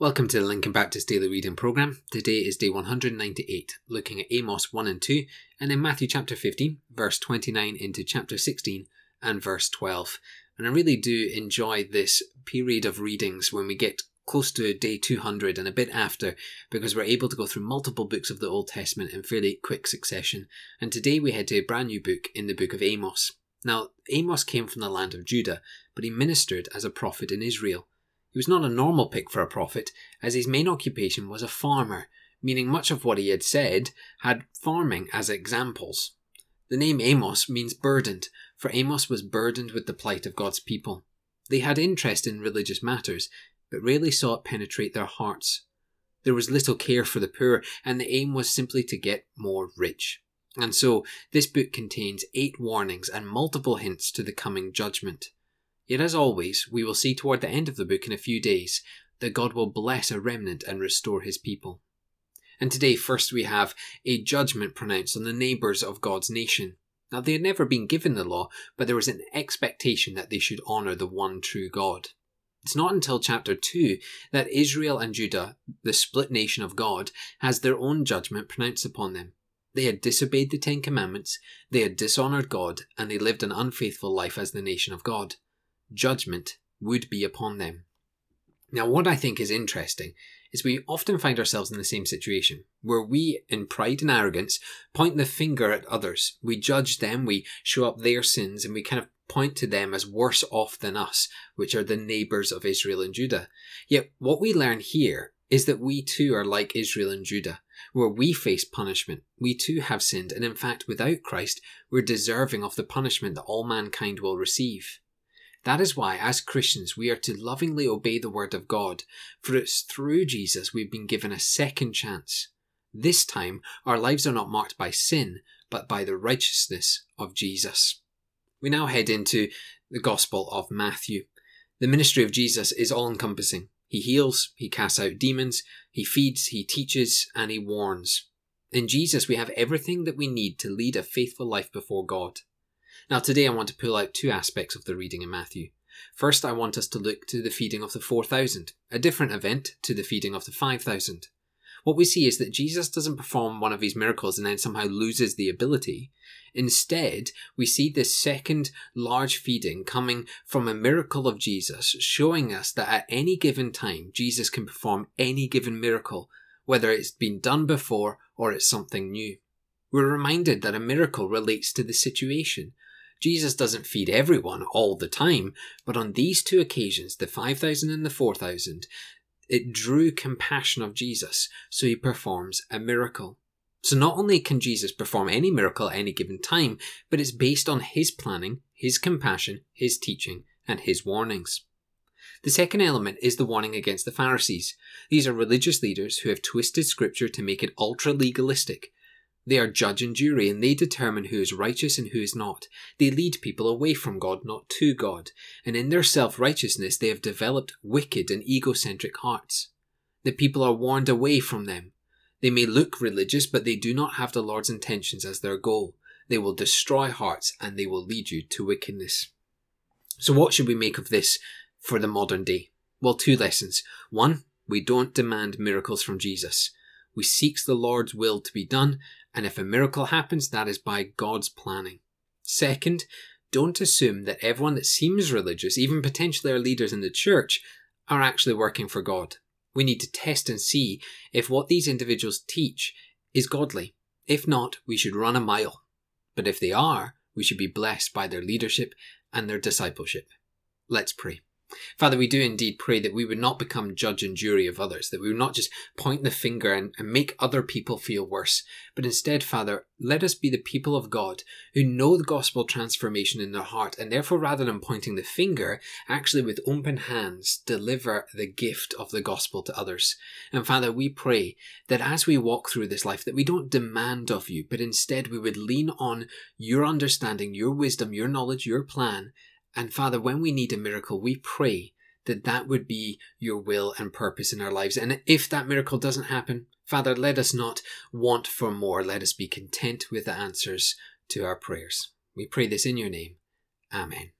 Welcome to the Lincoln Baptist Daily Reading Program. Today is day 198, looking at Amos 1 and 2, and then Matthew chapter 15, verse 29 into chapter 16 and verse 12. And I really do enjoy this period of readings when we get close to day 200 and a bit after, because we're able to go through multiple books of the Old Testament in fairly quick succession. And today we head to a brand new book in the book of Amos. Now, Amos came from the land of Judah, but he ministered as a prophet in Israel. He was not a normal pick for a prophet, as his main occupation was a farmer, meaning much of what he had said had farming as examples. The name Amos means burdened, for Amos was burdened with the plight of God's people. They had interest in religious matters, but rarely saw it penetrate their hearts. There was little care for the poor, and the aim was simply to get more rich. And so, this book contains eight warnings and multiple hints to the coming judgment. Yet, as always, we will see toward the end of the book in a few days that God will bless a remnant and restore his people. And today, first, we have a judgment pronounced on the neighbours of God's nation. Now, they had never been given the law, but there was an expectation that they should honour the one true God. It's not until chapter 2 that Israel and Judah, the split nation of God, has their own judgment pronounced upon them. They had disobeyed the Ten Commandments, they had dishonoured God, and they lived an unfaithful life as the nation of God judgment would be upon them. Now, what I think is interesting is we often find ourselves in the same situation where we, in pride and arrogance, point the finger at others. We judge them, we show up their sins, and we kind of point to them as worse off than us, which are the neighbours of Israel and Judah. Yet, what we learn here is that we too are like Israel and Judah, where we face punishment. We too have sinned, and in fact, without Christ, we're deserving of the punishment that all mankind will receive. That is why, as Christians, we are to lovingly obey the Word of God, for it's through Jesus we've been given a second chance. This time, our lives are not marked by sin, but by the righteousness of Jesus. We now head into the Gospel of Matthew. The ministry of Jesus is all encompassing. He heals, he casts out demons, he feeds, he teaches, and he warns. In Jesus, we have everything that we need to lead a faithful life before God. Now, today I want to pull out two aspects of the reading in Matthew. First, I want us to look to the feeding of the 4,000, a different event to the feeding of the 5,000. What we see is that Jesus doesn't perform one of these miracles and then somehow loses the ability. Instead, we see this second large feeding coming from a miracle of Jesus, showing us that at any given time, Jesus can perform any given miracle, whether it's been done before or it's something new. We're reminded that a miracle relates to the situation, Jesus doesn't feed everyone all the time, but on these two occasions, the 5,000 and the 4,000, it drew compassion of Jesus, so he performs a miracle. So not only can Jesus perform any miracle at any given time, but it's based on his planning, his compassion, his teaching, and his warnings. The second element is the warning against the Pharisees. These are religious leaders who have twisted scripture to make it ultra legalistic, they are judge and jury, and they determine who is righteous and who is not. They lead people away from God, not to God, and in their self righteousness they have developed wicked and egocentric hearts. The people are warned away from them. They may look religious, but they do not have the Lord's intentions as their goal. They will destroy hearts and they will lead you to wickedness. So, what should we make of this for the modern day? Well, two lessons. One, we don't demand miracles from Jesus. We seek the Lord's will to be done, and if a miracle happens, that is by God's planning. Second, don't assume that everyone that seems religious, even potentially our leaders in the church, are actually working for God. We need to test and see if what these individuals teach is godly. If not, we should run a mile. But if they are, we should be blessed by their leadership and their discipleship. Let's pray. Father, we do indeed pray that we would not become judge and jury of others, that we would not just point the finger and, and, make other people feel worse, but instead, Father, let us be the people of God who know the gospel transformation in their heart, and therefore, rather than pointing the finger, actually with open hands deliver the gift of the gospel to others. And Father, we pray that as we walk through this life, that we don't demand of you, but instead we would lean on your understanding, your wisdom, your knowledge, your plan, and Father, when we need a miracle, we pray that that would be your will and purpose in our lives. And if that miracle doesn't happen, Father, let us not want for more. Let us be content with the answers to our prayers. We pray this in your name. Amen.